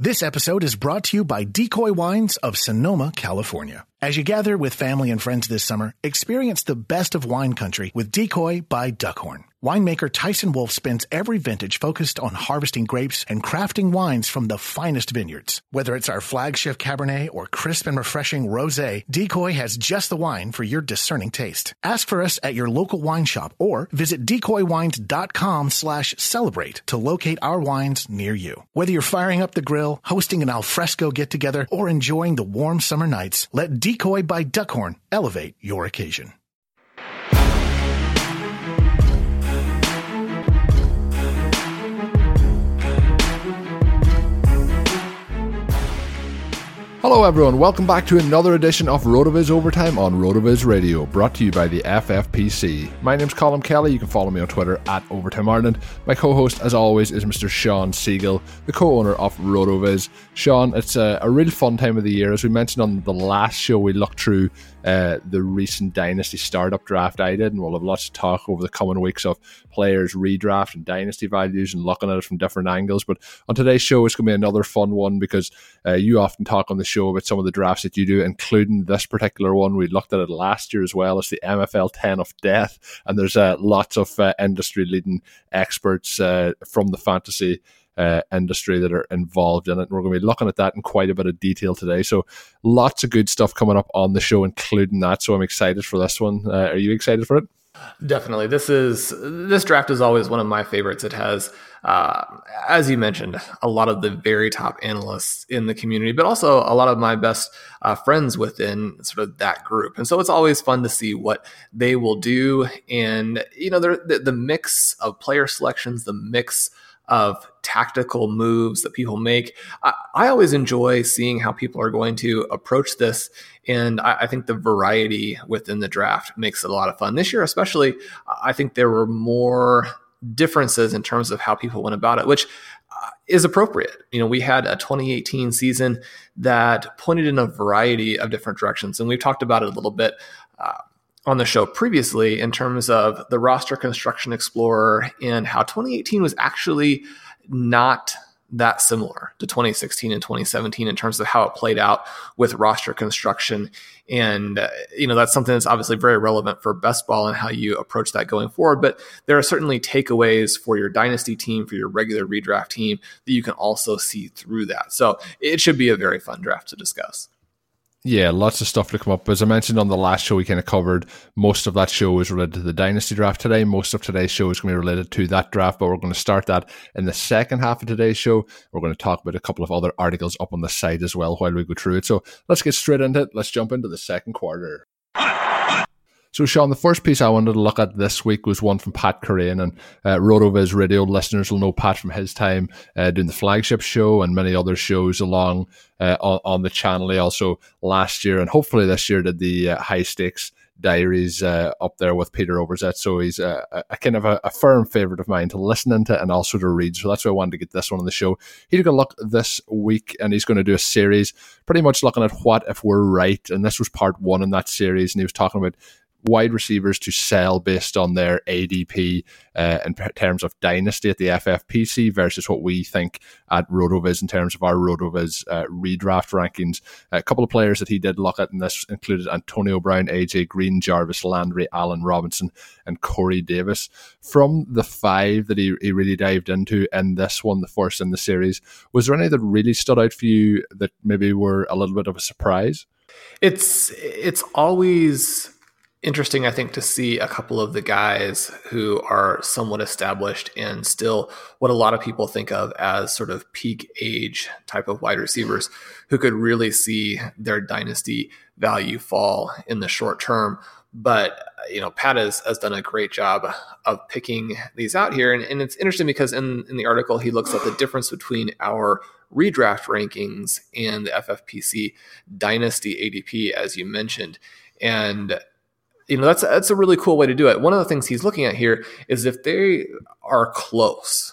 This episode is brought to you by Decoy Wines of Sonoma, California. As you gather with family and friends this summer, experience the best of wine country with Decoy by Duckhorn. Winemaker Tyson Wolf spends every vintage focused on harvesting grapes and crafting wines from the finest vineyards. Whether it's our flagship Cabernet or crisp and refreshing Rosé, Decoy has just the wine for your discerning taste. Ask for us at your local wine shop or visit decoywines.com slash celebrate to locate our wines near you. Whether you're firing up the grill, hosting an alfresco get-together, or enjoying the warm summer nights, let Decoy by Duckhorn elevate your occasion. Hello, everyone. Welcome back to another edition of RotoViz Overtime on RotoViz Radio, brought to you by the FFPC. My name's Colm Kelly. You can follow me on Twitter at Overtime Ireland. My co-host, as always, is Mr. Shawn Siegele, the co-owner of RotoViz. Shawn, it's a, a real fun time of the year. As we mentioned on the last show, we looked through uh, the recent Dynasty startup draft I did, and we'll have lots of talk over the coming weeks of players redraft and Dynasty values and looking at it from different angles. But on today's show, it's going to be another fun one because uh, you often talk on the show about some of the drafts that you do, including this particular one. We looked at it last year as well. It's the MFL 10 of death, and there's uh, lots of uh, industry leading experts uh, from the fantasy uh, industry that are involved in it. And we're going to be looking at that in quite a bit of detail today. So lots of good stuff coming up on the show, including that. So I'm excited for this one. Uh, are you excited for it? Definitely. This is this draft is always one of my favorites. It has, uh, as you mentioned, a lot of the very top analysts in the community, but also a lot of my best uh, friends within sort of that group. And so it's always fun to see what they will do. And you know, the, the mix of player selections, the mix of tactical moves that people make. I, I, always enjoy seeing how people are going to approach this. And I, I, think the variety within the draft makes it a lot of fun. This year, especially, I think there were more differences in terms of how people went about it, which uh, is appropriate. You know, we had a 2018 season that pointed in a variety of different directions. And we've talked about it a little bit. Uh, on the show previously in terms of the roster construction explorer and how 2018 was actually not that similar to 2016 and 2017 in terms of how it played out with roster construction. And uh, you know that's something that's obviously very relevant for best ball and how you approach that going forward. But there are certainly takeaways for your dynasty team for your regular redraft team that you can also see through that. So it should be a very fun draft to discuss yeah, lots of stuff to come up. As I mentioned on the last show, we kind of covered most of that show is related to the Dynasty draft today. Most of today's show is going to be related to that draft, but we're going to start that in the second half of today's show. We're going to talk about a couple of other articles up on the site as well while we go through it. So let's get straight into it. Let's jump into the second quarter. So, Shawn, the first piece I wanted to look at this week was one from Pat Kerrane, and uh, RotoViz radio listeners will know Pat from his time uh, doing the flagship show and many other shows along uh, on, on, the channel. He also last year and hopefully this year did the uh, high stakes diaries uh, up there with Peter Overzet. So he's a, a kind of a, a, firm favorite of mine to listen into and also to read. So that's why I wanted to get this one on the show. He took a look this week and he's going to do a series pretty much looking at what if we're right. And this was part one in that series. And he was talking about wide receivers to sell based on their ADP uh, in terms of dynasty at the FFPC versus what we think at RotoViz in terms of our RotoViz uh, redraft rankings. A couple of players that he did look at, and this included Antonio Brown, AJ Green, Jarvis Landry, Allen Robinson, and Corey Davis. From the five that he, he really dived into in this one, the first in the series, was there any that really stood out for you that maybe were a little bit of a surprise? It's it's always interesting, I think, to see a couple of the guys who are somewhat established and still what a lot of people think of as sort of peak age type of wide receivers who could really see their dynasty value fall in the short term. But you know, Pat has, has done a great job of picking these out here. And, and it's interesting because in, in the article, he looks at the difference between our redraft rankings and the FFPC dynasty ADP, as you mentioned. And you know that's that's a really cool way to do it. One of the things he's looking at here is if they are close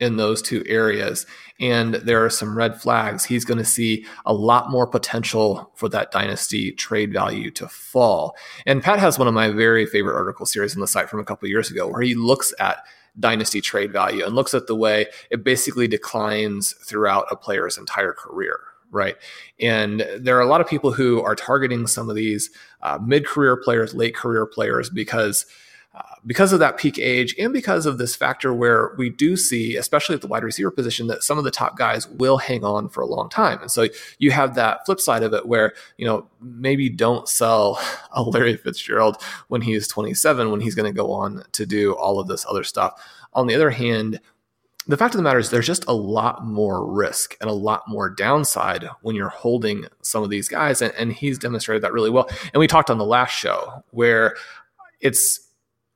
in those two areas and there are some red flags, he's going to see a lot more potential for that dynasty trade value to fall. And Pat has one of my very favorite article series on the site from a couple years ago where he looks at dynasty trade value and looks at the way it basically declines throughout a player's entire career right? And there are a lot of people who are targeting some of these uh, mid-career players, late career players, because uh, because of that peak age and because of this factor where we do see, especially at the wide receiver position, that some of the top guys will hang on for a long time. And so you have that flip side of it where, you know, maybe don't sell a Larry Fitzgerald when he's 27, when he's going to go on to do all of this other stuff. On the other hand, the fact of the matter is there's just a lot more risk and a lot more downside when you're holding some of these guys and, and, he's demonstrated that really well. And we talked on the last show where it's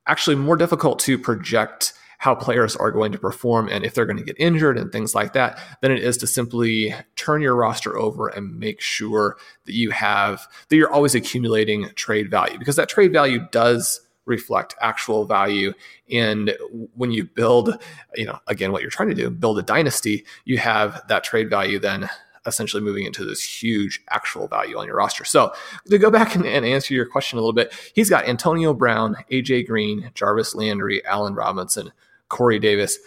actually more difficult to project how players are going to perform and if they're going to get injured and things like that than it is to simply turn your roster over and make sure that you have that you're always accumulating trade value because that trade value does reflect actual value. And when you build, you know, again, what you're trying to do, build a dynasty, you have that trade value then essentially moving into this huge actual value on your roster. So to go back and, and, answer your question a little bit, he's got Antonio Brown, AJ Green, Jarvis Landry, Allen Robinson, Corey Davis.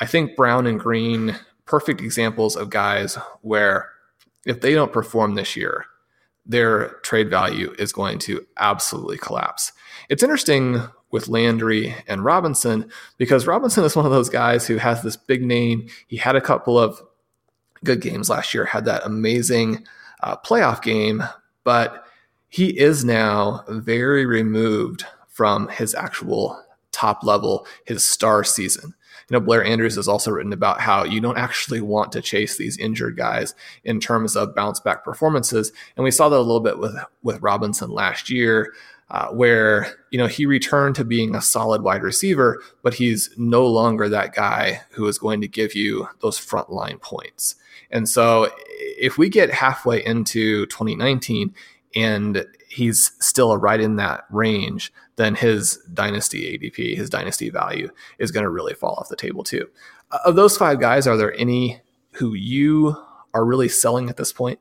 I think Brown and Green, perfect examples of guys where if they don't perform this year, their trade value is going to absolutely collapse. It's interesting with Landry and Robinson because Robinson is one of those guys who has this big name. He had a couple of good games last year, had that amazing uh, playoff game, but he is now very removed from his actual top level, his star season. You know, Blair Andrews has also written about how you don't actually want to chase these injured guys in terms of bounce back performances. And we saw that a little bit with, with Robinson last year. Uh, where you know he returned to being a solid wide receiver, but he's no longer that guy who is going to give you those frontline points. And so, if we get halfway into 2019 and he's still right in that range, then his dynasty ADP, his dynasty value is going to really fall off the table too. Of those five guys, are there any who you are really selling at this point?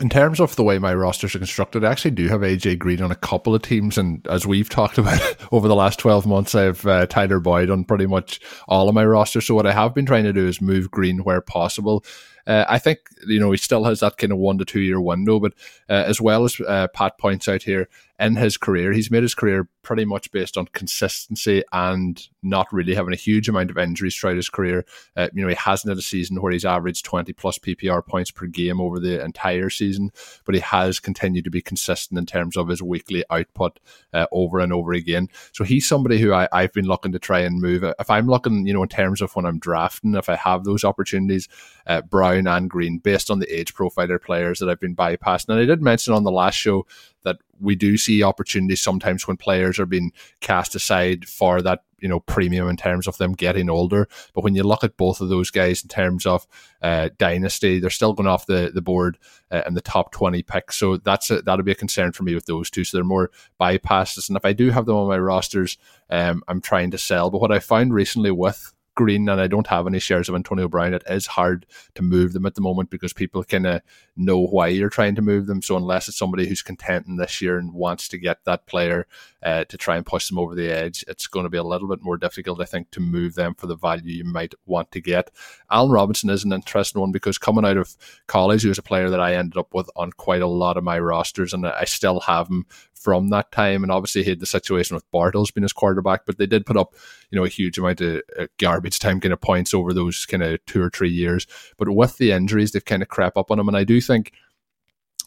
In terms of the way my rosters are constructed, I actually do have AJ Green on a couple of teams, and as we've talked about over the last twelve months, I have uh, Tyler Boyd on pretty much all of my rosters. So what I have been trying to do is move Green where possible. Uh, I think you know he still has that kind of one to two year window, but uh, as well as uh, Pat points out here, in his career, he's made his career pretty much based on consistency and not really having a huge amount of injuries throughout his career. Uh, you know, he hasn't had a season where he's averaged 20 plus PPR points per game over the entire season, but he has continued to be consistent in terms of his weekly output uh, over and over again. So he's somebody who I, I've been looking to try and move. If I'm looking, you know, in terms of when I'm drafting, if I have those opportunities, uh, Brown and Green based on the age profile of players that I've been bypassing. And I did mention on the last show that we do see opportunities sometimes when players are being cast aside for that you know premium in terms of them getting older. But when you look at both of those guys in terms of uh, dynasty, they're still going off the the board uh, in the top twenty picks. So that's a, that'll be a concern for me with those two. So they're more bypasses. And if I do have them on my rosters, um, I'm trying to sell. But what I found recently with Green and I don't have any shares of Antonio Brown, it is hard to move them at the moment because people kind of know why you're trying to move them. So unless it's somebody who's content in this year and wants to get that player uh, to try and push them over the edge, it's going to be a little bit more difficult, I think, to move them for the value you might want to get. Allen Robinson is an interesting one because coming out of college, he was a player that I ended up with on quite a lot of my rosters, and I still have him from that time. And obviously, he had the situation with Bortles being his quarterback, but they did put up, you know, a huge amount of uh, garbage time kind of points over those kind of two or three years. But with the injuries, they've kind of crept up on him. And I do think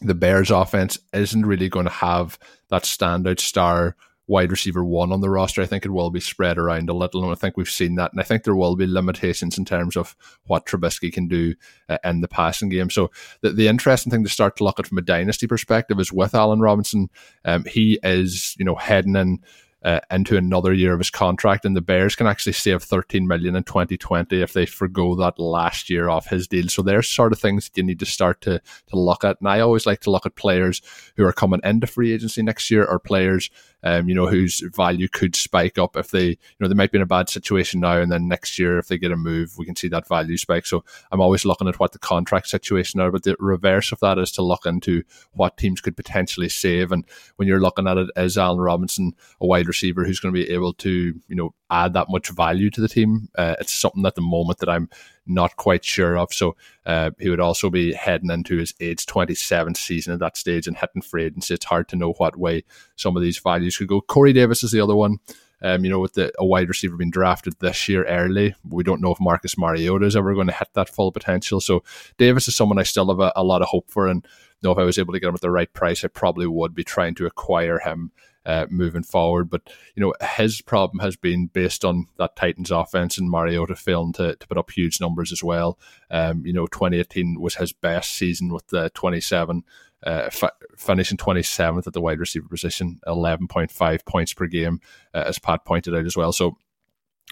the Bears offense isn't really going to have that standout star wide receiver one on the roster. I think it will be spread around a little, and I think we've seen that. And I think there will be limitations in terms of what Trubisky can do uh, in the passing game. So the, the interesting thing to start to look at from a dynasty perspective is with Allen Robinson. Um, he is, you know, heading in uh, into another year of his contract, and the Bears can actually save 13 million in 2020 if they forego that last year off his deal. So there's sort of things that you need to start to to look at. And I always like to look at players who are coming into free agency next year, or players um, you know, whose value could spike up if they, you know, they might be in a bad situation now, and then next year if they get a move, we can see that value spike. So I'm always looking at what the contract situation are, but the reverse of that is to look into what teams could potentially save. And when you're looking at it, is Allen Robinson a wide receiver who's going to be able to, you know, add that much value to the team? Uh, it's something at the moment that I'm not quite sure of. So uh, he would also be heading into his age 27 season at that stage and hitting free agency. It's hard to know what way some of these values could go. Corey Davis is the other one. Um, you know, with the, a wide receiver being drafted this year early, we don't know if Marcus Mariota is ever going to hit that full potential. So Davis is someone I still have a, a lot of hope for, and you know if I was able to get him at the right price, I probably would be trying to acquire him uh, moving forward. But you know, his problem has been based on that Titans offense and Mariota failing to, to put up huge numbers as well. Um, you know, 2018 was his best season with the 27. Uh, f- finishing 27th at the wide receiver position, 11.5 points per game, uh, as Pat pointed out as well. So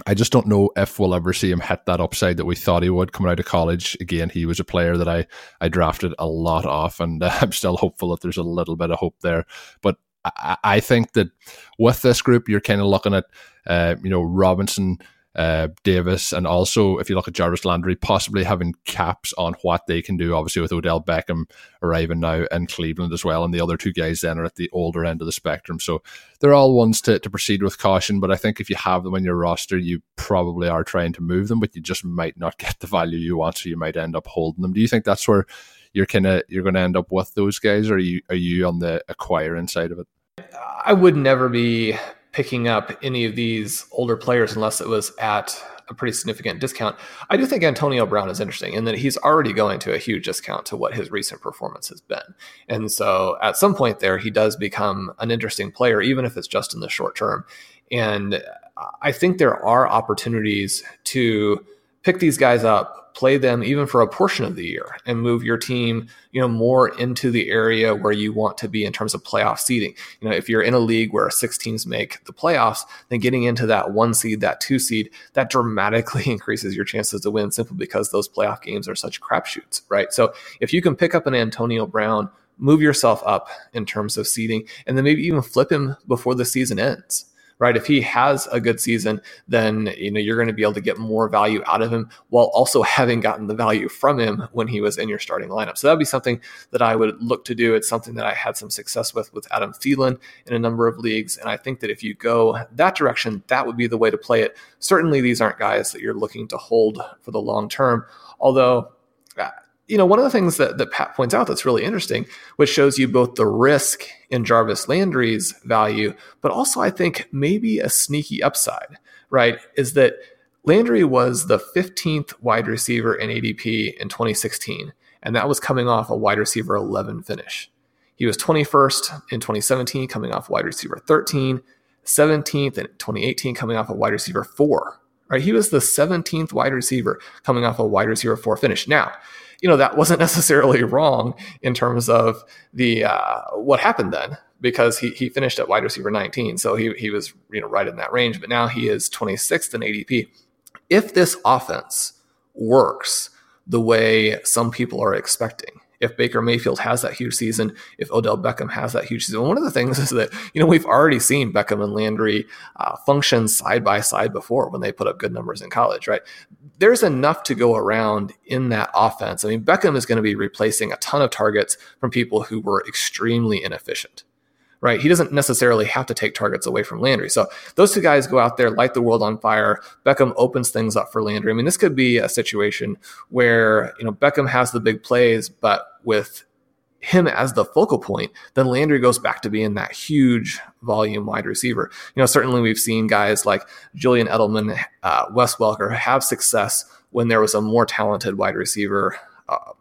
I just don't know if we'll ever see him hit that upside that we thought he would coming out of college. Again, he was a player that I, I drafted a lot off, and uh, I'm still hopeful that there's a little bit of hope there. But I, I think that with this group, you're kind of looking at, uh, you know, Robinson, uh, Davis, and also if you look at Jarvis Landry, possibly having caps on what they can do. Obviously, with Odell Beckham arriving now in Cleveland as well, and the other two guys then are at the older end of the spectrum. So they're all ones to, to proceed with caution. But I think if you have them in your roster, you probably are trying to move them, but you just might not get the value you want, so you might end up holding them. Do you think that's where you're kind of you're going to end up with those guys, or are you are you on the acquiring side of it? I would never be picking up any of these older players unless it was at a pretty significant discount. I do think Antonio Brown is interesting in that he's already going to a huge discount to what his recent performance has been. And so at some point there, he does become an interesting player, even if it's just in the short term. And I think there are opportunities to pick these guys up play them even for a portion of the year and move your team, you know, more into the area where you want to be in terms of playoff seeding. You know, if you're in a league where six teams make the playoffs, then getting into that one seed, that two seed, that dramatically increases your chances to win simply because those playoff games are such crapshoots, right? So if you can pick up an Antonio Brown, move yourself up in terms of seeding, and then maybe even flip him before the season ends right? If he has a good season, then you know you're going to be able to get more value out of him while also having gotten the value from him when he was in your starting lineup. So that'd be something that I would look to do. It's something that I had some success with with Adam Thielen in a number of leagues, and I think that if you go that direction, that would be the way to play it. Certainly, these aren't guys that you're looking to hold for the long term, although you know, one of the things that, that Pat points out that's really interesting, which shows you both the risk in Jarvis Landry's value, but also I think maybe a sneaky upside, right? Is that Landry was the 15th wide receiver in ADP in 2016, and that was coming off a wide receiver 11 finish. He was 21st in 2017, coming off wide receiver 13, 17th in 2018, coming off a wide receiver 4. Right? He was the 17th wide receiver coming off a wide receiver 4 finish. Now, you know that wasn't necessarily wrong in terms of the uh, what happened then because he, he finished at wide receiver 19 so he, he was you know right in that range but now he is 26th in adp if this offense works the way some people are expecting if Baker Mayfield has that huge season, if Odell Beckham has that huge season. One of the things is that, you know, we've already seen Beckham and Landry uh, function side by side before when they put up good numbers in college, right? There's enough to go around in that offense. I mean, Beckham is going to be replacing a ton of targets from people who were extremely inefficient right? He doesn't necessarily have to take targets away from Landry. So those two guys go out there, light the world on fire. Beckham opens things up for Landry. I mean, this could be a situation where, you know, Beckham has the big plays, but with him as the focal point, then Landry goes back to being that huge volume wide receiver. You know, certainly we've seen guys like Julian Edelman, uh, Wes Welker have success when there was a more talented wide receiver uh,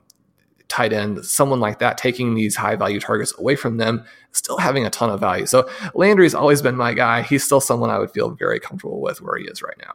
tight end, someone like that, taking these high value targets away from them, still having a ton of value. So Landry's always been my guy. He's still someone I would feel very comfortable with where he is right now.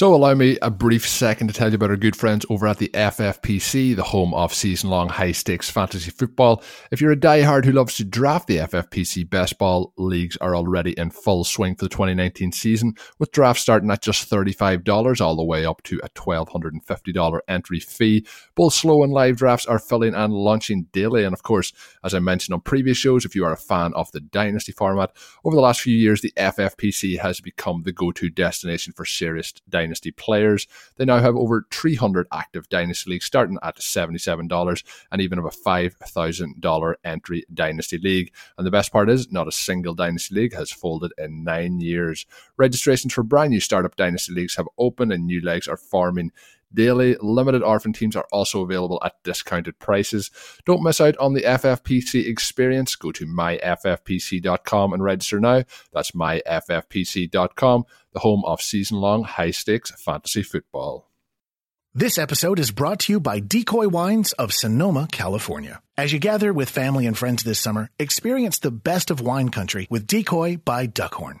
So, allow me a brief second to tell you about our good friends over at the FFPC, the home of season long high stakes fantasy football. If you're a diehard who loves to draft, the FFPC best ball leagues are already in full swing for the 2019 season, with drafts starting at just $35 all the way up to a $1,250 entry fee. Both slow and live drafts are filling and launching daily. And of course, as I mentioned on previous shows, if you are a fan of the Dynasty format, over the last few years, the FFPC has become the go to destination for serious Dynasty players. They now have over 300 active Dynasty leagues starting at $77 and even have a $5,000 entry Dynasty league. And the best part is, not a single Dynasty league has folded in nine years. Registrations for brand new startup Dynasty leagues have opened and new legs are forming daily. Limited orphan teams are also available at discounted prices. Don't miss out on the FFPC experience. Go to myffpc.com and register now. That's myffpc.com, the home of season long high stakes fantasy football. This episode is brought to you by Decoy Wines of Sonoma, California. As you gather with family and friends this summer, experience the best of wine country with Decoy by Duckhorn.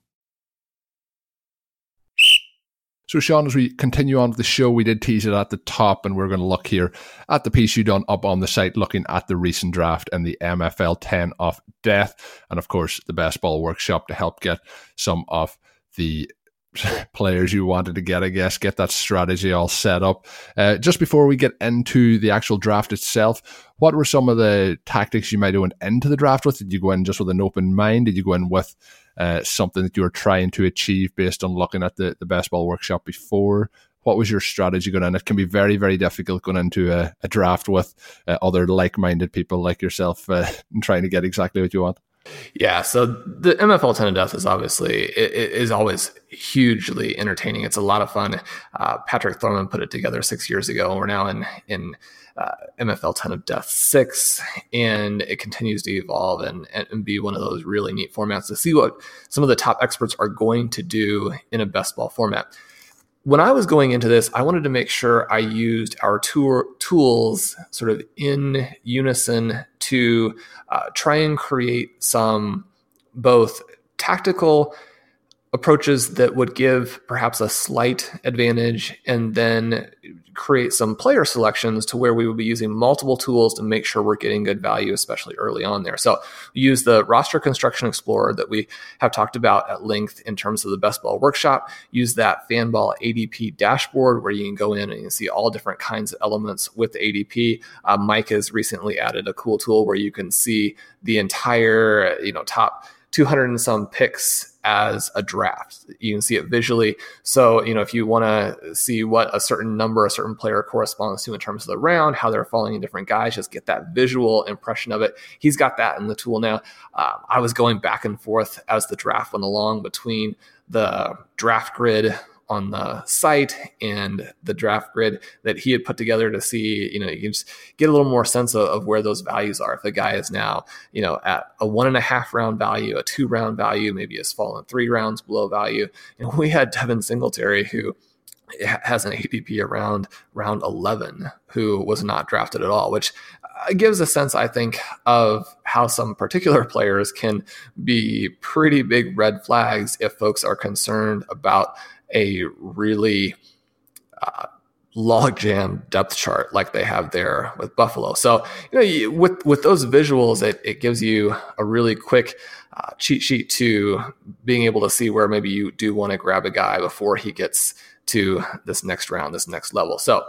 So, Shawn, as we continue on with the show, we did tease it at the top, and we're going to look here at the piece you done up on the site, looking at the recent draft and the MFL 10 of death, and of course, the best ball workshop to help get some of the players you wanted to get, I guess, get that strategy all set up. Uh, just before we get into the actual draft itself, what were some of the tactics you might have went into the draft with? Did you go in just with an open mind? Did you go in with uh, something that you were trying to achieve based on looking at the, the best ball workshop before? What was your strategy going in? It can be very, very difficult going into a, a draft with uh, other like minded people like yourself uh, and trying to get exactly what you want. Yeah, so the MFL 10 of Death is obviously it, it is always hugely entertaining. It's a lot of fun. Uh, Patrick Thorman put it together six years ago, we're now in in uh, MFL 10 of Death 6, and it continues to evolve and, and be one of those really neat formats to see what some of the top experts are going to do in a best ball format when I was going into this, I wanted to make sure I used our tour, tools sort of in unison to uh, try and create some both tactical approaches that would give perhaps a slight advantage and then create some player selections to where we would be using multiple tools to make sure we're getting good value, especially early on there. So use the roster construction explorer that we have talked about at length in terms of the best ball workshop. Use that fanball ADP dashboard where you can go in and you see all different kinds of elements with ADP. Uh, Mike has recently added a cool tool where you can see the entire, you know, top 200 and some picks as a draft. You can see it visually. So, you know, if you want to see what a certain number, a certain player corresponds to in terms of the round, how they're falling in different guys, just get that visual impression of it. He's got that in the tool now. Uh, I was going back and forth as the draft went along between the draft grid on the site and the draft grid that he had put together to see, you know, you can just get a little more sense of, of, where those values are. If the guy is now, you know, at a one and a half round value, a two round value, maybe has fallen three rounds below value. And we had Devin Singletary who has an ADP around round 11 who was not drafted at all, which uh, gives a sense, I think, of how some particular players can be pretty big red flags if folks are concerned about a really uh, logjam depth chart like they have there with Buffalo. So, you know, with with those visuals, it, it gives you a really quick uh, cheat sheet to being able to see where maybe you do want to grab a guy before he gets to this next round, this next level. So,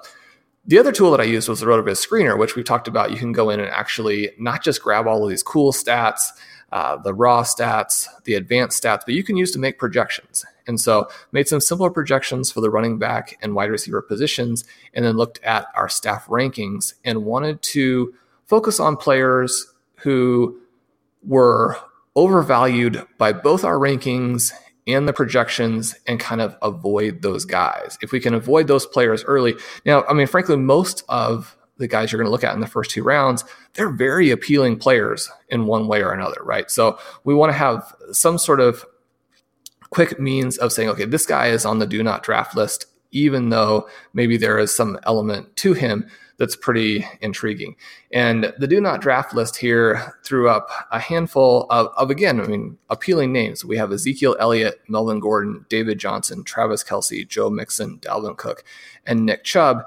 the other tool that I used was the RotoViz Screener, which we talked about. You can go in and actually not just grab all of these cool stats, uh, the raw stats, the advanced stats, but you can use to make projections. And so made some simpler projections for the running back and wide receiver positions, and then looked at our staff rankings and wanted to focus on players who were overvalued by both our rankings and the projections and kind of avoid those guys. If we can avoid those players early. Now, I mean, frankly, most of the guys you're going to look at in the first two rounds, they're very appealing players in one way or another, right? So we want to have some sort of quick means of saying, okay, this guy is on the do not draft list, even though maybe there is some element to him that's pretty intriguing. And the do not draft list here threw up a handful of, of again, I mean, appealing names. We have Ezekiel Elliott, Melvin Gordon, David Johnson, Travis Kelce, Joe Mixon, Dalvin Cook, and Nick Chubb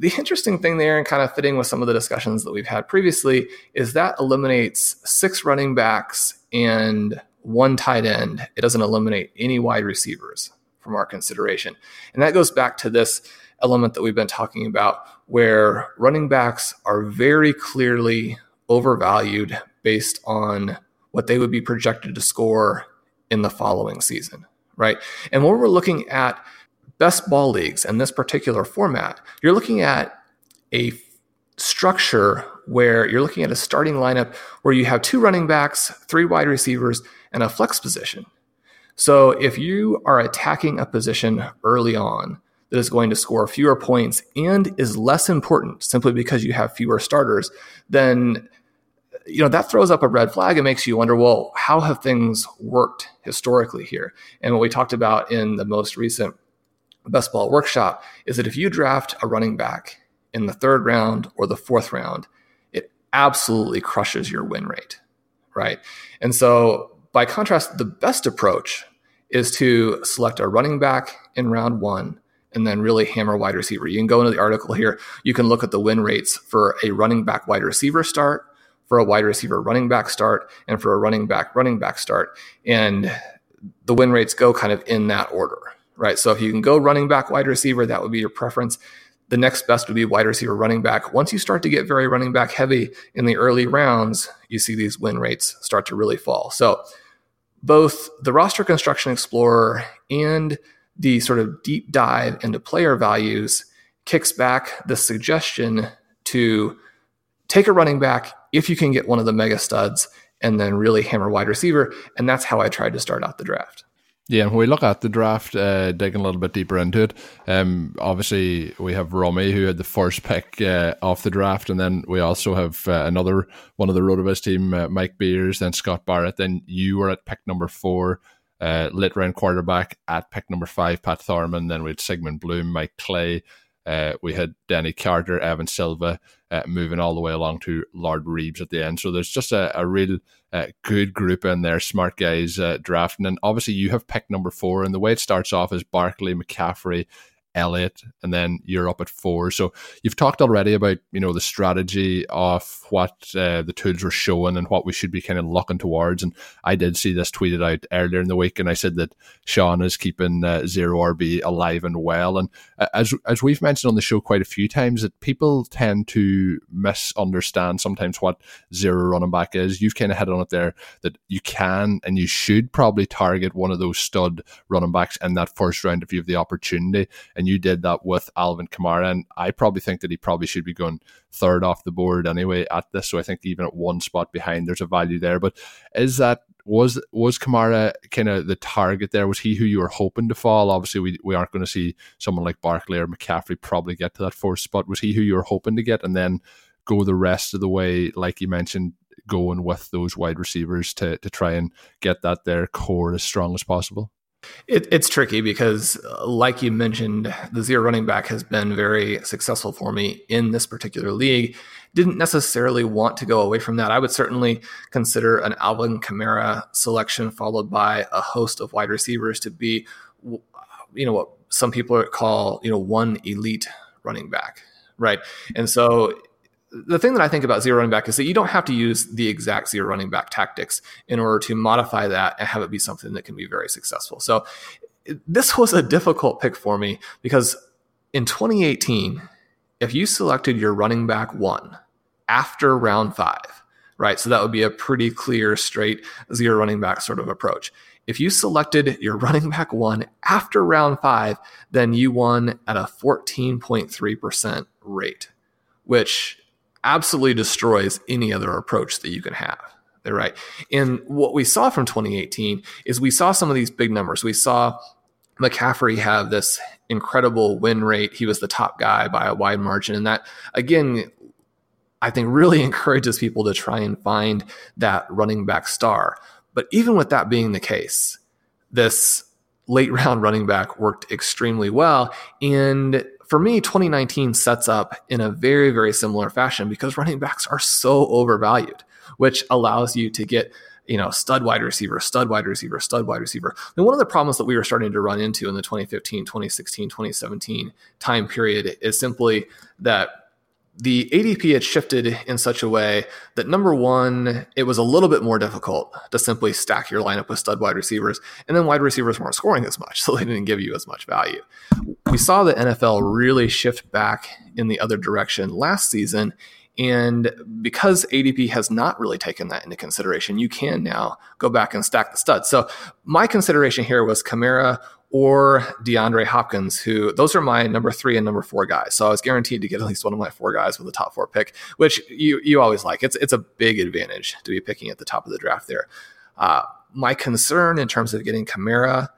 the interesting thing there, and kind of fitting with some of the discussions that we've had previously, is that eliminates six running backs and one tight end. It doesn't eliminate any wide receivers from our consideration. And that goes back to this element that we've been talking about, where running backs are very clearly overvalued based on what they would be projected to score in the following season, right? And when we're looking at best ball leagues and this particular format, you're looking at a structure where you're looking at a starting lineup where you have two running backs, three wide receivers, and a flex position. So if you are attacking a position early on that is going to score fewer points and is less important simply because you have fewer starters, then you know that throws up a red flag and makes you wonder well how have things worked historically here and what we talked about in the most recent best ball workshop is that if you draft a running back in the third round or the fourth round, it absolutely crushes your win rate, right? And so, by contrast, the best approach is to select a running back in round one and then really hammer wide receiver. You can go into the article here. You can look at the win rates for a running back wide receiver start, for a wide receiver running back start, and for a running back running back start. And the win rates go kind of in that order right? So if you can go running back, wide receiver, that would be your preference. The next best would be wide receiver, running back. Once you start to get very running back heavy in the early rounds, you see these win rates start to really fall. So both the roster construction explorer and the sort of deep dive into player values kicks back the suggestion to take a running back if you can get one of the mega studs and then really hammer wide receiver. And that's how I tried to start out the draft. Yeah, and when we look at the draft, uh, digging a little bit deeper into it, um, obviously we have Romy who had the first pick uh, off the draft, and then we also have uh, another one of the Rotoviz team, uh, Mike Beers, then Scott Barrett. Then you were at pick number four, uh, lit round quarterback at pick number five, Pat Thorman. Then we had Sigmund Bloom, Mike Clay, Uh, we had Danny Carter, Evan Silva uh, moving all the way along to Lord Reebs at the end. So there's just a, a real uh, good group in there, smart guys uh, drafting. And obviously, you have picked number four. And the way it starts off is Barkley, McCaffrey, Elliott, and then you're up at four. So you've talked already about you know the strategy of what uh, the tools were showing and what we should be kind of looking towards. And I did see this tweeted out earlier in the week, and I said that Shawn is keeping uh, zero RB alive and well. And uh, as as we've mentioned on the show quite a few times, that people tend to misunderstand sometimes what zero running back is. You've kind of hit on it there that you can and you should probably target one of those stud running backs in that first round if you have the opportunity and you did that with Alvin Kamara. And I probably think that he probably should be going third off the board anyway at this. So I think even at one spot behind, there's a value there. But is that was was Kamara kind of the target there? Was he who you were hoping to fall? Obviously, we, we aren't going to see someone like Barkley or McCaffrey probably get to that fourth spot. Was he who you were hoping to get, and then go the rest of the way, like you mentioned, going with those wide receivers to to try and get that their core as strong as possible? It, it's tricky because, uh, like you mentioned, the zero running back has been very successful for me in this particular league. Didn't necessarily want to go away from that. I would certainly consider an Alvin Kamara selection followed by a host of wide receivers to be, you know, what some people call, you know, one elite running back, right? And so the thing that I think about zero running back is that you don't have to use the exact zero running back tactics in order to modify that and have it be something that can be very successful. So this was a difficult pick for me because in 2018, if you selected your running back one after round five, right? So that would be a pretty clear, straight zero running back sort of approach. If you selected your running back one after round five, then you won at a 14.3% rate, which absolutely destroys any other approach that you can have. They're right. And what we saw from 2018 is we saw some of these big numbers. We saw McCaffrey have this incredible win rate. He was the top guy by a wide margin. And that, again, I think really encourages people to try and find that running back star. But even with that being the case, this late round running back worked extremely well. And for me, 2019 sets up in a very, very similar fashion because running backs are so overvalued, which allows you to get you know, stud wide receiver, stud wide receiver, stud wide receiver. And one of the problems that we were starting to run into in the 2015, 2016, 2017 time period is simply that the ADP had shifted in such a way that number one, it was a little bit more difficult to simply stack your lineup with stud wide receivers, and then wide receivers weren't scoring as much, so they didn't give you as much value. We saw the NFL really shift back in the other direction last season, and because ADP has not really taken that into consideration, you can now go back and stack the studs. So my consideration here was Kamara or DeAndre Hopkins, who those are my number three and number four guys. So I was guaranteed to get at least one of my four guys with the top four pick, which you you always like. It's it's a big advantage to be picking at the top of the draft there. Uh, my concern in terms of getting Kamara,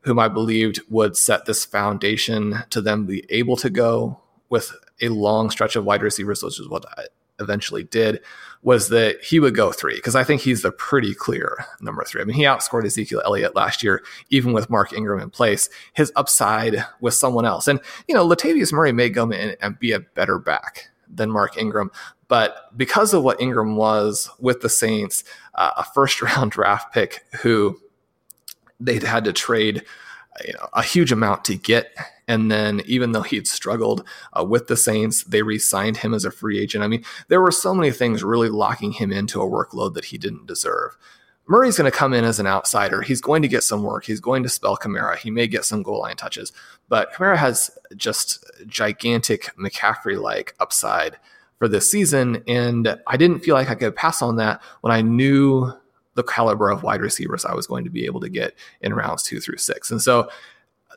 whom I believed would set this foundation to them be able to go with a long stretch of wide receivers, which is what eventually did, was that he would go three because I think he's the pretty clear number three. I mean, he outscored Ezekiel Elliott last year, even with Mark Ingram in place. His upside with someone else, and you know, Latavius Murray may come in and be a better back than Mark Ingram, but because of what Ingram was with the Saints, uh, a first round draft pick who they'd had to trade you know, a huge amount to get. And then, even though he'd struggled uh, with the Saints, they re signed him as a free agent. I mean, there were so many things really locking him into a workload that he didn't deserve. Murray's going to come in as an outsider. He's going to get some work. He's going to spell Kamara. He may get some goal line touches, but Kamara has just gigantic McCaffrey like upside for this season. And I didn't feel like I could pass on that when I knew the caliber of wide receivers I was going to be able to get in rounds two through six. And so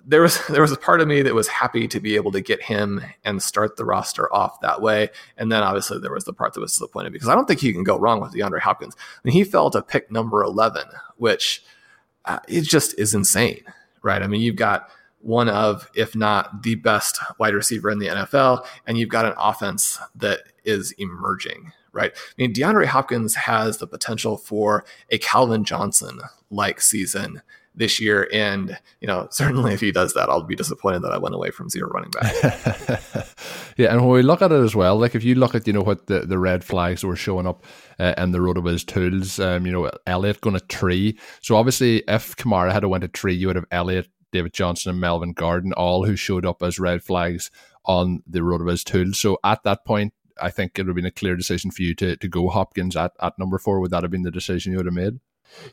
there was there was a part of me that was happy to be able to get him and start the roster off that way. And then obviously there was the part that was disappointed because I don't think you can go wrong with DeAndre Hopkins. I mean, he fell to pick number eleven, which uh, it just is insane, right? I mean, you've got one of, if not the best wide receiver in the NFL, and you've got an offense that is emerging, right? I mean, DeAndre Hopkins has the potential for a Calvin Johnson like season this year. And, you know, certainly if he does that, I'll be disappointed that I went away from zero running back. yeah. And when we look at it as well, like if you look at, you know, what the, the red flags were showing up uh, in the RotoViz tools, um, you know, Elliott going to tree. So obviously if Kamara had went to tree, you would have Elliott, David Johnson, and Melvin Gordon, all who showed up as red flags on the RotoViz tools. So at that point, I think it would have been a clear decision for you to, to go Hopkins at, at number four. Would that have been the decision you would have made?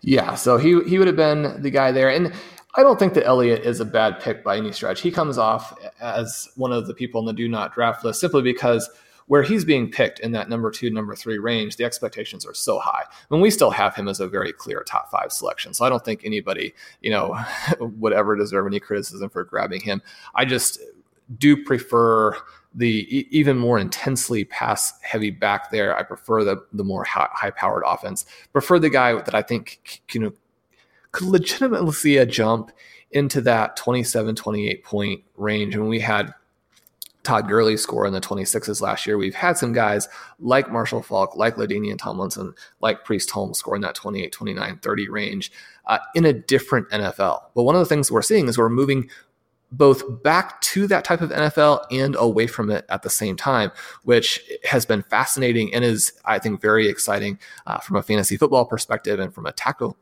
Yeah, so he he would have been the guy there, and I don't think that Elliott is a bad pick by any stretch. He comes off as one of the people in the do not draft list simply because where he's being picked in that number two, number three range, the expectations are so high. And we still have him as a very clear top five selection. So I don't think anybody, you know, would ever deserve any criticism for grabbing him. I just do prefer the even more intensely pass heavy back there. I prefer the the more high powered offense. Prefer the guy that I think you know could legitimately see a jump into that 27 28 point range when we had Todd Gurley score in the 26s last year. We've had some guys like Marshall Faulk, like LaDainian Tomlinson, like Priest Holmes score in that 28, 29, 30 range uh, in a different NFL. But one of the things we're seeing is we're moving both back to that type of NFL and away from it at the same time, which has been fascinating and is, I think, very exciting uh, from a fantasy football perspective and from a tactical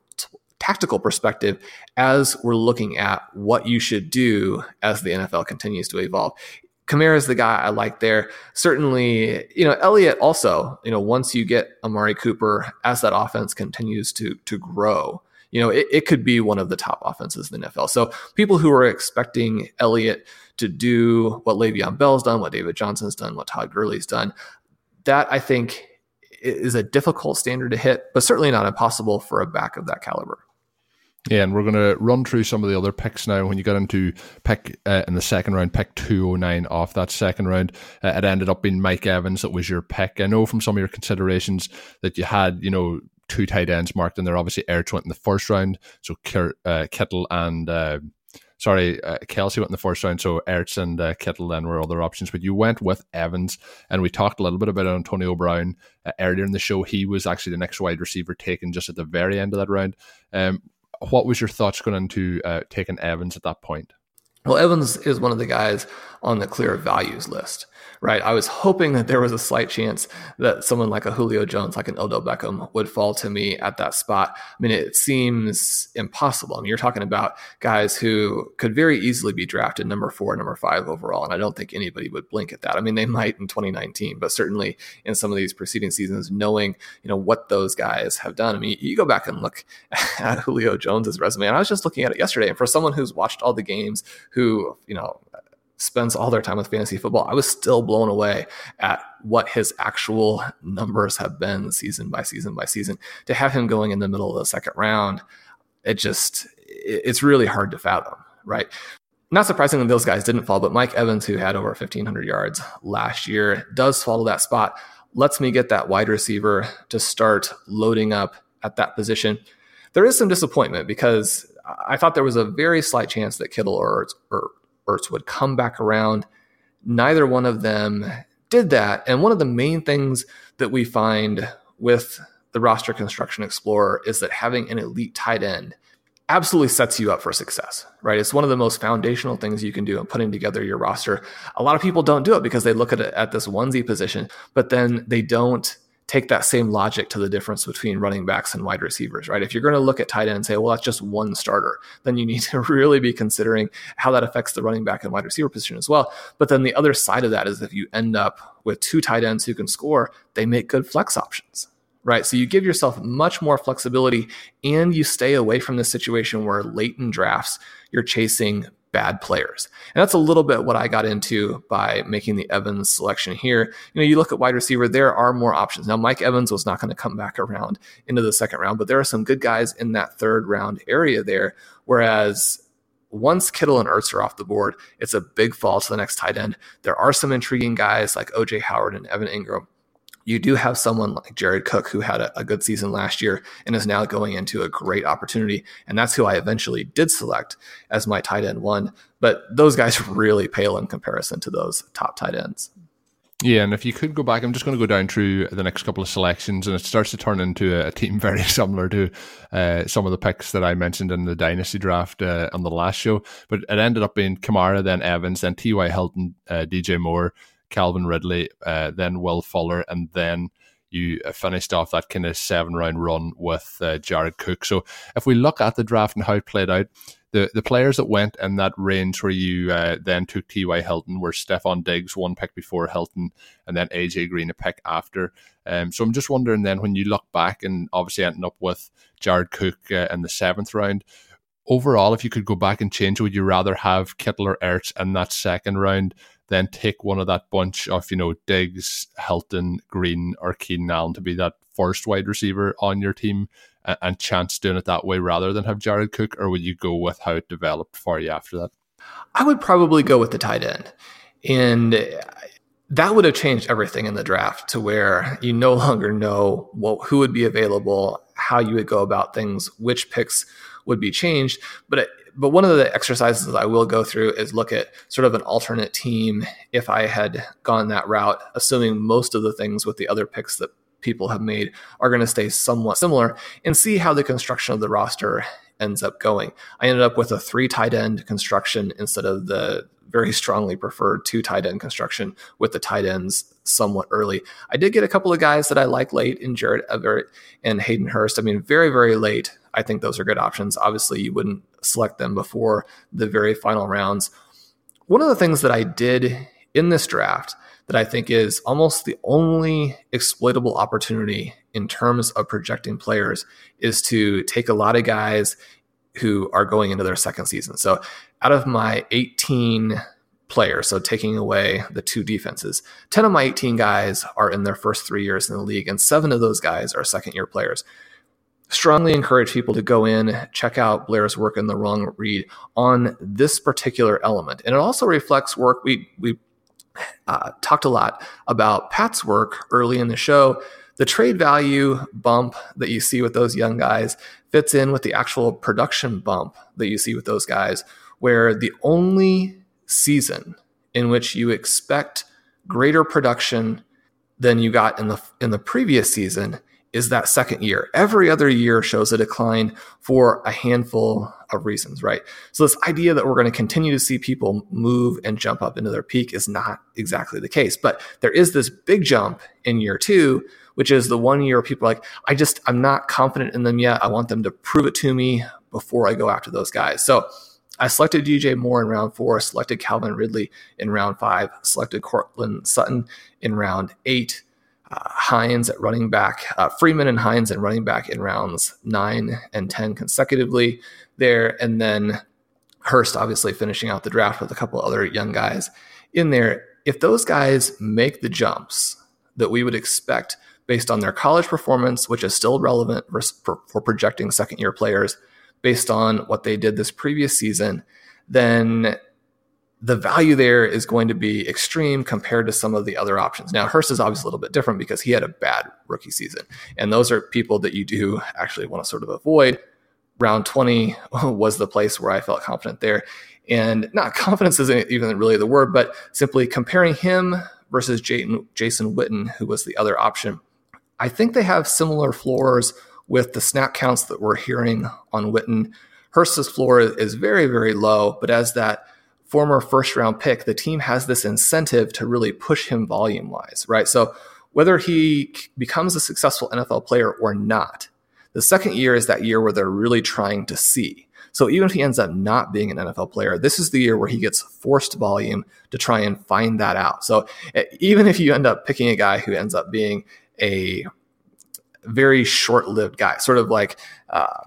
tactical perspective as we're looking at what you should do as the NFL continues to evolve. Kamara is the guy I like there. Certainly, you know, Elliott also, you know, once you get Amari Cooper as that offense continues to to grow, you know, it, it could be one of the top offenses in the NFL. So people who are expecting Elliott to do what Le'Veon Bell's done, what David Johnson's done, what Todd Gurley's done, that I think is a difficult standard to hit, but certainly not impossible for a back of that caliber. Yeah, and we're going to run through some of the other picks now. When you got into pick uh, in the second round, pick 209 off that second round, uh, it ended up being Mike Evans that was your pick. I know from some of your considerations that you had, you know, two tight ends marked in there. Obviously, Ertz went in the first round, so uh, Kittle and uh, sorry, uh, Kelce went in the first round, so Ertz and uh, Kittle then were other options. But you went with Evans, and we talked a little bit about Antonio Brown uh, earlier in the show. He was actually the next wide receiver taken just at the very end of that round. Um, what was your thoughts going into uh, taking Evans at that point? Well, Evans is one of the guys on the clear values list right? I was hoping that there was a slight chance that someone like a Julio Jones, like an Odell Beckham, would fall to me at that spot. I mean, it seems impossible. I mean, you're talking about guys who could very easily be drafted number four, number five overall, and I don't think anybody would blink at that. I mean, they might in 2019, but certainly in some of these preceding seasons, knowing you know what those guys have done. I mean, you go back and look at Julio Jones's resume, and I was just looking at it yesterday, and for someone who's watched all the games, who you know spends all their time with fantasy football, I was still blown away at what his actual numbers have been season by season by season. To have him going in the middle of the second round, it just it's really hard to fathom, right? Not surprisingly, those guys didn't fall, but Mike Evans, who had over 1,500 yards last year, does follow that spot. Lets me get that wide receiver to start loading up at that position. There is some disappointment because I thought there was a very slight chance that Kittle or, or Ertz would come back around. Neither one of them did that. And one of the main things that we find with the roster construction explorer is that having an elite tight end absolutely sets you up for success, right? It's one of the most foundational things you can do in putting together your roster. A lot of people don't do it because they look at it at this onesie position, but then they don't take that same logic to the difference between running backs and wide receivers, right? If you're going to look at tight end and say, well, that's just one starter, then you need to really be considering how that affects the running back and wide receiver position as well. But then the other side of that is if you end up with two tight ends who can score, they make good flex options. Right. So you give yourself much more flexibility and you stay away from the situation where late in drafts, you're chasing bad players. And that's a little bit what I got into by making the Evans selection here. You know, you look at wide receiver, there are more options. Now, Mike Evans was not going to come back around into the second round, but there are some good guys in that third round area there. Whereas once Kittle and Ertz are off the board, it's a big fall to the next tight end. There are some intriguing guys like OJ Howard and Evan Engram you do have someone like Jared Cook who had a, a, good season last year and is now going into a great opportunity. And that's who I eventually did select as my tight end one. But those guys really pale in comparison to those top tight ends. Yeah, and if you could go back, I'm just going to go down through the next couple of selections, and it starts to turn into a, team very similar to uh, some of the picks that I mentioned in the dynasty draft uh, on the last show. But it ended up being Kamara, then Evans, then T.Y. Hilton, uh, DJ Moore, Calvin Ridley, uh, then Will Fuller, and then you finished off that kind of seven round run with uh, Jared Cook. So if we look at the draft and how it played out, the, the players that went in that range where you uh, then took T.Y. Hilton were Stefon Diggs, one pick before Hilton, and then A.J. Green, a pick after. Um, so I'm just wondering then when you look back and obviously ending up with Jared Cook uh, in the seventh round, overall, if you could go back and change, would you rather have Kittle or Ertz in that second round then take one of that bunch of, you know, Diggs, Hilton, Green, or Keenan Allen to be that first wide receiver on your team and, and chance doing it that way rather than have Jared Cook, or would you go with how it developed for you after that? I would probably go with the tight end. And that would have changed everything in the draft to where you no longer know what, who would be available, how you would go about things, which picks would be changed. But but one of the exercises I will go through is look at sort of an alternate team if I had gone that route, assuming most of the things with the other picks that people have made are going to stay somewhat similar and see how the construction of the roster ends up going. I ended up with a three tight end construction instead of the very strongly preferred two tight end construction with the tight ends somewhat early. I did get a couple of guys that I like late in Gerald Everett and Hayden Hurst. I mean, very, very late. I think those are good options. Obviously, you wouldn't select them before the very final rounds. One of the things that I did in this draft that I think is almost the only exploitable opportunity in terms of projecting players is to take a lot of guys who are going into their second season. So out of my 18 players, so taking away the two defenses, 10 of my 18 guys are in their first three years in the league, and seven of those guys are second year players. Strongly encourage people to go in, check out Blair's work in the wrong read on this particular element. And it also reflects work we, we uh, talked a lot about Pat's work early in the show. The trade value bump that you see with those young guys fits in with the actual production bump that you see with those guys, where the only season in which you expect greater production than you got in the in the previous season is that second year. Every other year shows a decline for a handful of reasons, right? So, this idea that we're going to continue to see people move and jump up into their peak is not exactly the case. But there is this big jump in year two, which is the one year people are like, I just, I'm not confident in them yet. I want them to prove it to me before I go after those guys. So, I selected DJ Moore in round four, selected Calvin Ridley in round five, selected Courtland Sutton in round eight uh, Hines at running back, uh, Freeman and Hines at running back in rounds nine and 10 consecutively there. And then Hurst obviously finishing out the draft with a couple other young guys in there. If those guys make the jumps that we would expect based on their college performance, which is still relevant for, for projecting second year players, based on what they did this previous season, then the value there is going to be extreme compared to some of the other options. Now, Hurst is obviously a little bit different because he had a bad rookie season. And those are people that you do actually want to sort of avoid. Round 20 was the place where I felt confident there. And not confidence isn't even really the word, but simply comparing him versus Jason, Jason Witten, who was the other option. I think they have similar floors with the snap counts that we're hearing on Witten. Hurst's floor is very, very low, but as that former first round pick, the team has this incentive to really push him volume wise, right? So whether he becomes a successful NFL player or not, the second year is that year where they're really trying to see. So even if he ends up not being an NFL player, this is the year where he gets forced volume to try and find that out. So even if you end up picking a guy who ends up being a very short-lived guy, sort of like uh,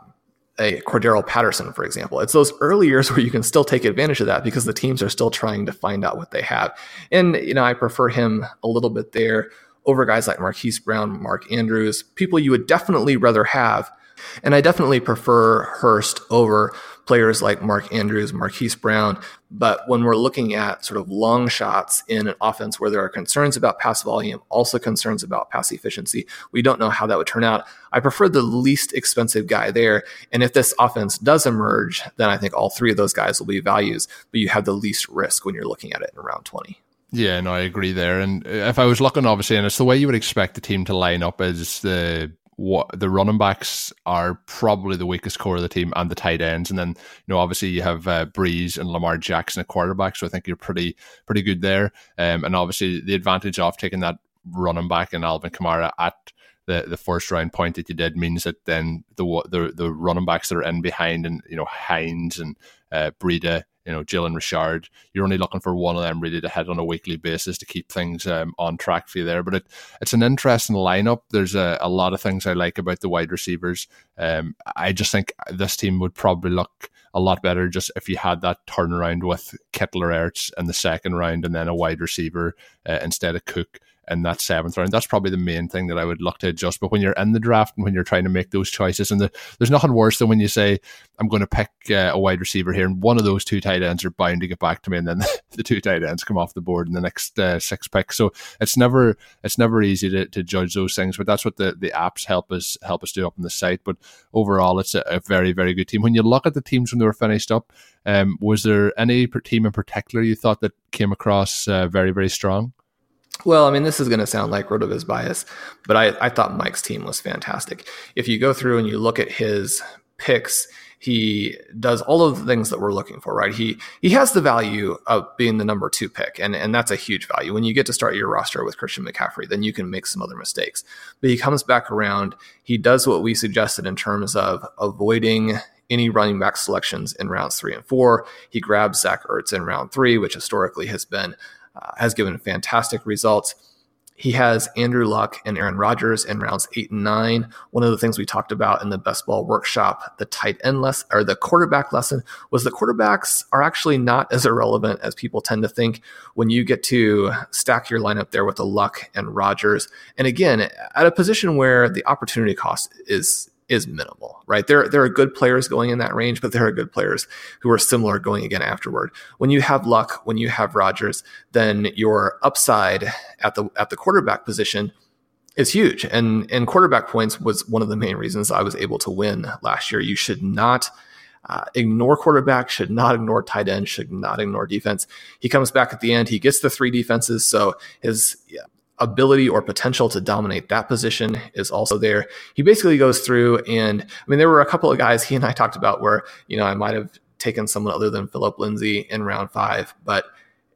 a Cordarrelle Patterson, for example. It's those early years where you can still take advantage of that because the teams are still trying to find out what they have. And, you know, I prefer him a little bit there over guys like Marquise Brown, Mark Andrews, people you would definitely rather have. And I definitely prefer Hurst over players like Mark Andrews, Marquise Brown. But when we're looking at sort of long shots in an offense where there are concerns about pass volume, also concerns about pass efficiency, we don't know how that would turn out. I prefer the least expensive guy there. And if this offense does emerge, then I think all three of those guys will be values, but you have the least risk when you're looking at it in round 20. Yeah, no, I agree there. And if I was looking, obviously, and it's the way you would expect the team to line up is the what the running backs are probably the weakest core of the team and the tight ends, and then you know obviously you have uh, Brees and Lamar Jackson at quarterback, so I think you're pretty pretty good there. Um, and obviously the advantage of taking that running back and Alvin Kamara at the, the first round point that you did means that then the the the running backs that are in behind and you know Hines and uh, you know, Jalen Richard. You're only looking for one of them really to head on a weekly basis to keep things um, on track for you there. But it, it's an interesting lineup. There's a, a, lot of things I like about the wide receivers. Um, I just think this team would probably look a lot better just if you had that turnaround with Kittle or Ertz in the second round and then a wide receiver uh, instead of Cook in that seventh round. That's probably the main thing that I would look to adjust. But when you're in the draft and when you're trying to make those choices, and the, there's nothing worse than when you say, I'm going to pick uh, a wide receiver here, and one of those two tight ends are bound to get back to me, and then the two tight ends come off the board in the next uh, six picks. So it's never it's never easy to, to judge those things, but that's what the, the apps help us help us do up on the site. But overall, it's a, a very very good team. When you look at the teams when they were finished up, um, was there any team in particular you thought that came across uh, very very strong? Well, I mean, this is going to sound like Rotoviz bias, but I, I thought Mike's team was fantastic. If you go through and you look at his picks, he does all of the things that we're looking for, right? He he has the value of being the number two pick, and, and that's a huge value. When you get to start your roster with Christian McCaffrey, then you can make some other mistakes. But he comes back around, he does what we suggested in terms of avoiding any running back selections in rounds three and four. He grabs Zach Ertz in round three, which historically has been uh, has given fantastic results. He has Andrew Luck and Aaron Rodgers in rounds eight and nine. One of the things we talked about in the best ball workshop, the tight end lesson or the quarterback lesson, was the quarterbacks are actually not as irrelevant as people tend to think when you get to stack your lineup there with the Luck and Rodgers. And again, at a position where the opportunity cost is is minimal, right? There, there are good players going in that range, but there are good players who are similar going again afterward. When you have luck, when you have Rodgers, then your upside at the at the quarterback position is huge. And and quarterback points was one of the main reasons I was able to win last year. You should not uh, ignore quarterback, should not ignore tight end, should not ignore defense. He comes back at the end. He gets the three defenses, so his yeah, ability or potential to dominate that position is also there. He basically goes through and I mean there were a couple of guys he and I talked about where, you know, I might have taken someone other than Philip Lindsay in round 5, but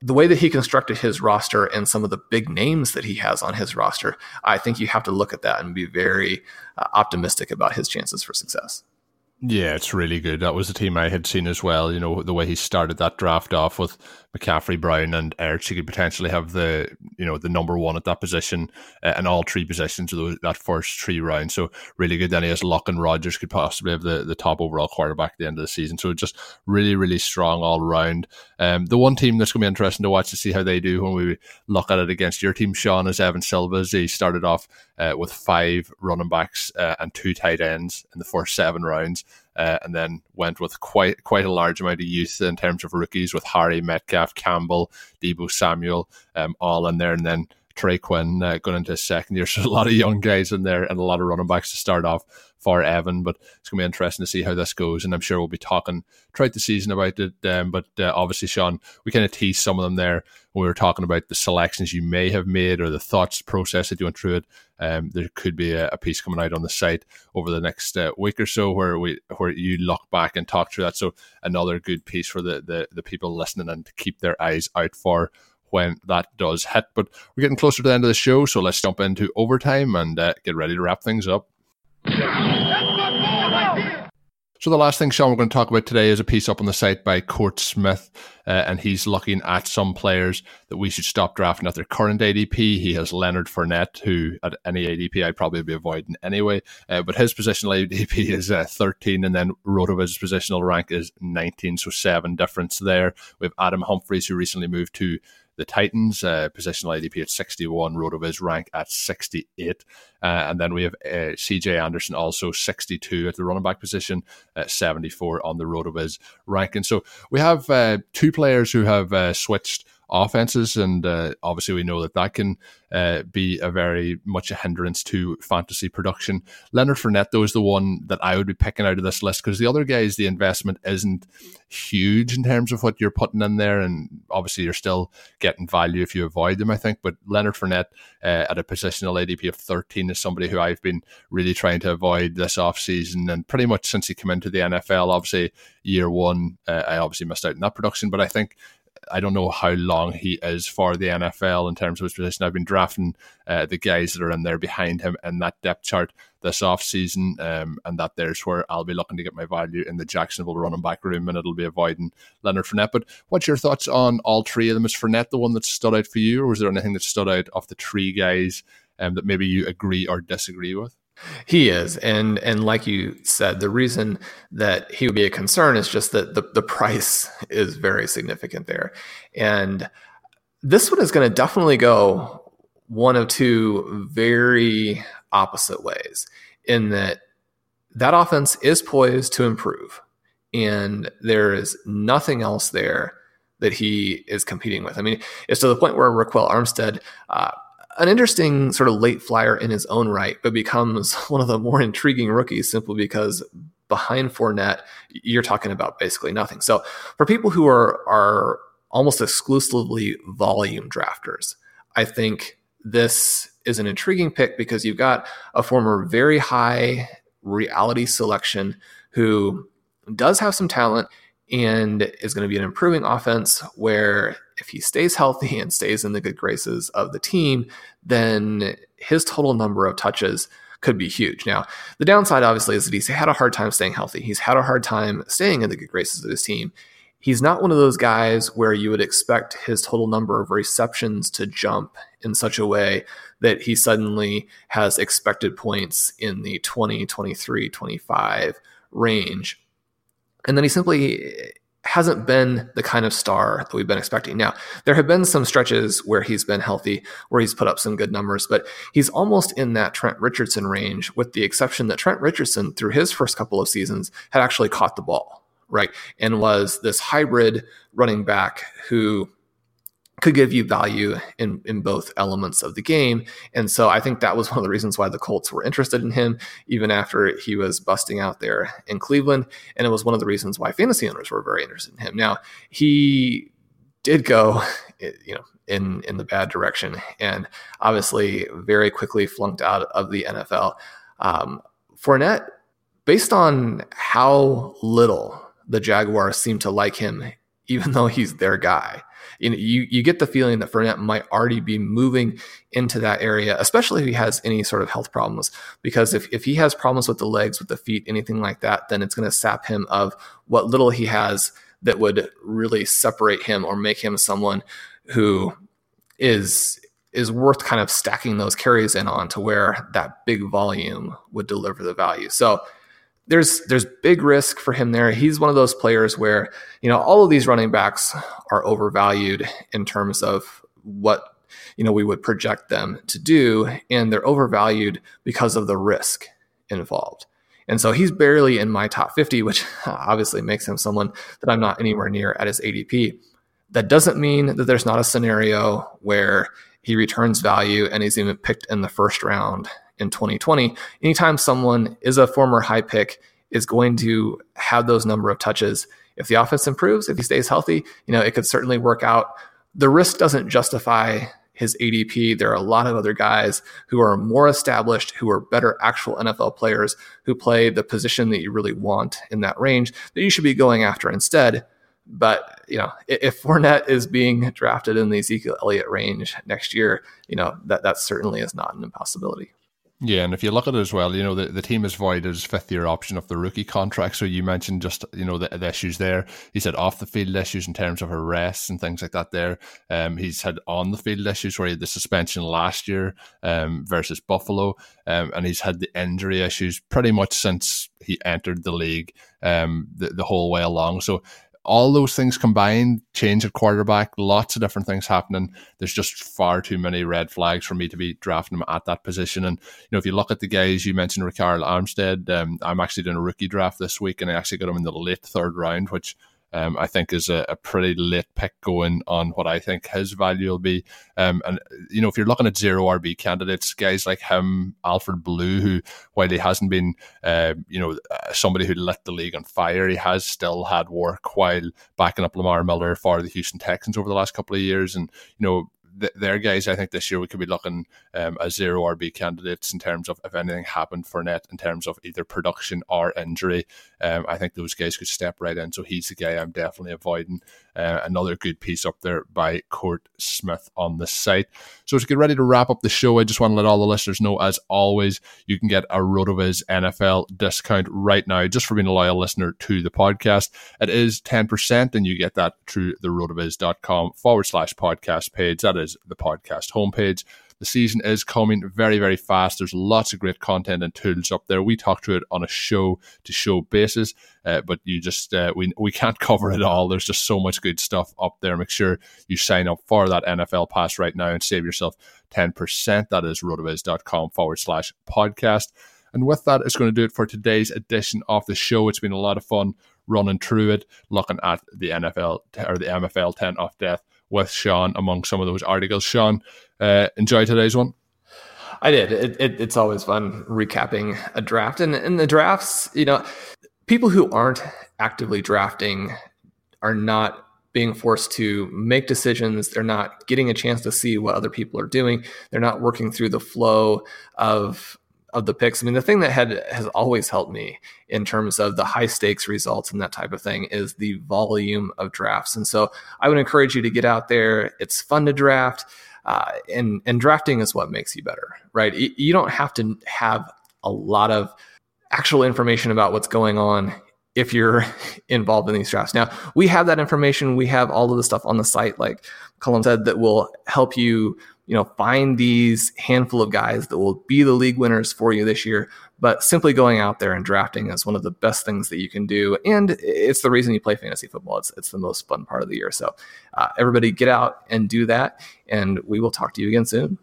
the way that he constructed his roster and some of the big names that he has on his roster, I think you have to look at that and be very uh, optimistic about his chances for success. Yeah, it's really good. That was the team I had seen as well. You know, the way he started that draft off with McCaffrey, Brown, and Ertz, he could potentially have the you know the number one at that position uh, in all three positions of those, that first three rounds. So really good. Then he has Luck and Rodgers could possibly have the, the top overall quarterback at the end of the season. So just really really strong all around. Um, the one team that's going to be interesting to watch to see how they do when we look at it against your team, Shawn, is Evan Silva's. He started off uh, with five running backs uh, and two tight ends in the first seven rounds. Uh, and then went with quite quite a large amount of youth in terms of rookies with Harry Metcalf, Campbell, Deebo Samuel, um, all in there, and then Trey Quinn uh, going into his second year. So a lot of young guys in there and a lot of running backs to start off for Evan. But it's going to be interesting to see how this goes. And I'm sure we'll be talking throughout the season about it. Um, but uh, obviously, Shawn, we kind of teased some of them there when we were talking about the selections you may have made or the thoughts process that you went through it. Um, there could be a, a, piece coming out on the site over the next uh, week or so where we where you look back and talk through that. So another good piece for the, the the people listening and to keep their eyes out for when that does hit. But we're getting closer to the end of the show, so let's jump into overtime and uh, get ready to wrap things up. So the last thing, Shawn, we're going to talk about today is a piece up on the site by Court Smith, uh, and he's looking at some players that we should stop drafting at their current ADP. He has Leonard Fournette, who at any ADP I'd probably be avoiding anyway, uh, but his positional ADP is uh, 13, and then Rotoviz's positional rank is 19, so seven difference there. We have Adam Humphries, who recently moved to the Titans, uh, positional ADP at 61, Rotoviz rank at 68. Uh, and then we have uh, CJ Anderson also 62 at the running back position, at 74 on the Rotoviz ranking. So we have uh, two players who have uh, switched offenses, and uh, obviously we know that that can uh, be a very much a hindrance to fantasy production. Leonard Fournette, though, is the one that I would be picking out of this list because the other guys, the investment isn't huge in terms of what you're putting in there, and obviously you're still getting value if you avoid them. I think, but Leonard Fournette uh, at a positional ADP of 13 is somebody who I've been really trying to avoid this off season, and pretty much since he came into the NFL. Obviously, year one, uh, I obviously missed out in that production, but I think I don't know how long he is for the NFL in terms of his position. I've been drafting uh, the guys that are in there behind him in that depth chart this off season, um, and that there's where I'll be looking to get my value in the Jacksonville running back room, and it'll be avoiding Leonard Fournette. But what's your thoughts on all three of them? Is Fournette the one that stood out for you, or was there anything that stood out of the three guys um, that maybe you agree or disagree with? He is, and and like you said, the reason that he would be a concern is just that the the price is very significant there, and this one is going to definitely go one of two very opposite ways. In that that offense is poised to improve, and there is nothing else there that he is competing with. I mean, it's to the point where Ryquell Armstead. Uh, an interesting sort of late flyer in his own right, but becomes one of the more intriguing rookies simply because behind Fournette, you're talking about basically nothing. So for people who are are almost exclusively volume drafters, I think this is an intriguing pick because you've got a former very high reality selection who does have some talent and is going to be an improving offense where if he stays healthy and stays in the good graces of the team, then his total number of touches could be huge. Now, the downside obviously is that he's had a hard time staying healthy. He's had a hard time staying in the good graces of his team. He's not one of those guys where you would expect his total number of receptions to jump in such a way that he suddenly has expected points in the 20, 23, 25 range. And then he simply hasn't been the kind of star that we've been expecting. Now, there have been some stretches where he's been healthy, where he's put up some good numbers, but he's almost in that Trent Richardson range, with the exception that Trent Richardson, through his first couple of seasons, had actually caught the ball, right? And was this hybrid running back who could give you value in, in both elements of the game. And so I think that was one of the reasons why the Colts were interested in him, even after he was busting out there in Cleveland. And it was one of the reasons why fantasy owners were very interested in him. Now, he did go, you know, in, in the bad direction and obviously very quickly flunked out of the NFL. Um, Fournette, based on how little the Jaguars seem to like him, even though he's their guy, you know, you, you get the feeling that Fournette might already be moving into that area, especially if he has any sort of health problems. Because if, if he has problems with the legs, with the feet, anything like that, then it's going to sap him of what little he has that would really separate him or make him someone who is is worth kind of stacking those carries in on to where that big volume would deliver the value. So there's there's big risk for him there. He's one of those players where you know all of these running backs are overvalued in terms of what you know we would project them to do, and they're overvalued because of the risk involved. And so he's barely in my top 50, which obviously makes him someone that I'm not anywhere near at his ADP. That doesn't mean that there's not a scenario where he returns value and he's even picked in the first round in 2020, anytime someone is a former high pick is going to have those number of touches. If the offense improves, if he stays healthy, you know, it could certainly work out. The risk doesn't justify his ADP. There are a lot of other guys who are more established, who are better actual NFL players who play the position that you really want in that range that you should be going after instead. But you know, if Fournette is being drafted in the Ezekiel Elliott range next year, you know that that certainly is not an impossibility. Yeah, and if you look at it as well, you know, the, the team has voided his fifth year option of the rookie contract. So you mentioned just, you know, the, the issues there. He said off the field issues in terms of arrests and things like that there. Um, he's had on the field issues where he had the suspension last year um, versus Buffalo. Um, and he's had the injury issues pretty much since he entered the league um, the, the whole way along. So all those things combined, change at quarterback, lots of different things happening. There's just far too many red flags for me to be drafting him at that position. And you know, if you look at the guys you mentioned, Ryquell Armstead, um, I'm actually doing a rookie draft this week, and I actually got him in the late third round, which um, I think is a, a, pretty late pick going on what I think his value will be. Um, and you know, if you're looking at zero RB candidates, guys like him, Alfred Blue, who while he hasn't been, uh, you know, uh, somebody who lit the league on fire, he has still had work while backing up Lamar Miller for the Houston Texans over the last couple of years, and you know, th- their guys, I think this year we could be looking um, as zero RB candidates in terms of if anything happened Fournette in terms of either production or injury. Um, I think those guys could step right in. So he's the guy I'm definitely avoiding. Uh, another good piece up there by Court Smith on the site. So to get ready to wrap up the show, I just want to let all the listeners know, as always, you can get a RotoViz NFL discount right now just for being a loyal listener to the podcast. It is 10%, and you get that through the rotoviz.com forward slash podcast page. That is the podcast homepage. The season is coming very, very fast. There's lots of great content and tools up there. We talk to it on a show to show basis, uh, but you just uh, we we can't cover it all. There's just so much good stuff up there. Make sure you sign up for that NFL pass right now and save yourself 10%. That is rotoviz.com forward slash podcast. And with that, it's going to do it for today's edition of the show. It's been a lot of fun running through it, looking at the NFL or the MFL 10 off death with Shawn among some of those articles. Shawn, uh, enjoy today's one. I did. It, it, it's always fun recapping a draft, and in the drafts, you know, people who aren't actively drafting are not being forced to make decisions. They're not getting a chance to see what other people are doing. They're not working through the flow of of the picks. I mean, the thing that had has always helped me in terms of the high stakes results and that type of thing is the volume of drafts. And so I would encourage you to get out there. It's fun to draft. Uh, and and drafting is what makes you better, right? You don't have to have a lot of actual information about what's going on if you're involved in these drafts. Now we have that information. We have all of the stuff on the site, like Colm said, that will help you you know, find these handful of guys that will be the league winners for you this year. But simply going out there and drafting is one of the best things that you can do, and it's the reason you play fantasy football. It's it's the most fun part of the year. So, uh, everybody, get out and do that, and we will talk to you again soon.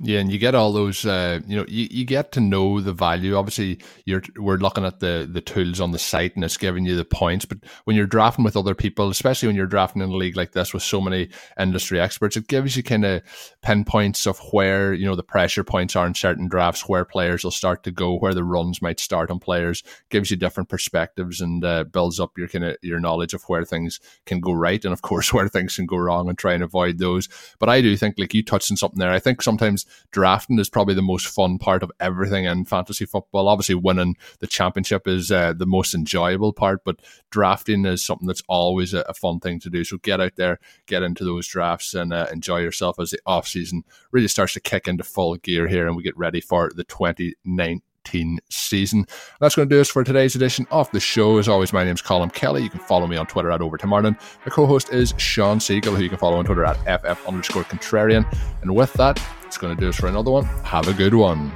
Yeah, and you get all those, uh, you know, you, you get to know the value. Obviously, you're we're looking at the the tools on the site, and it's giving you the points. But when you're drafting with other people, especially when you're drafting in a league like this with so many industry experts, it gives you kind of pinpoints of where you know the pressure points are in certain drafts, where players will start to go, where the runs might start on players. Gives you different perspectives and uh, builds up your kind of your knowledge of where things can go right, and of course where things can go wrong, and try and avoid those. But I do think, like you touched on something there. I think sometimes drafting is probably the most fun part of everything in fantasy football. Obviously, winning the championship is uh, the most enjoyable part, but drafting is something that's always a, a, fun thing to do. So get out there, get into those drafts, and uh, enjoy yourself as the off season really starts to kick into full gear here, and we get ready for the 2019 season. That's going to do us for today's edition of the show. As always, my name is Colm Kelly. You can follow me on Twitter at Overtime Ireland. My co-host is Shawn Siegele, who you can follow on Twitter at FF underscore contrarian. And with that, it's going to do us for another one. Have a good one.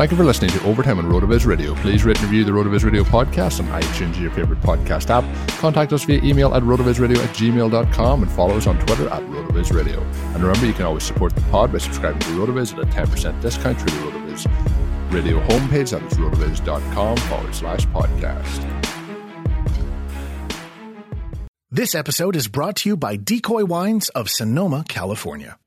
Thank you for listening to Overtime on RotoViz Radio. Please rate and review the RotoViz Radio podcast on iTunes or your favorite podcast app. Contact us via email at rotovizradio at gmail.com and follow us on Twitter at RotoViz Radio. And remember, you can always support the pod by subscribing to RotoViz at a 10% discount through the RotoViz Radio homepage. That is rotoviz.com forward slash podcast. This episode is brought to you by Decoy Wines of Sonoma, California.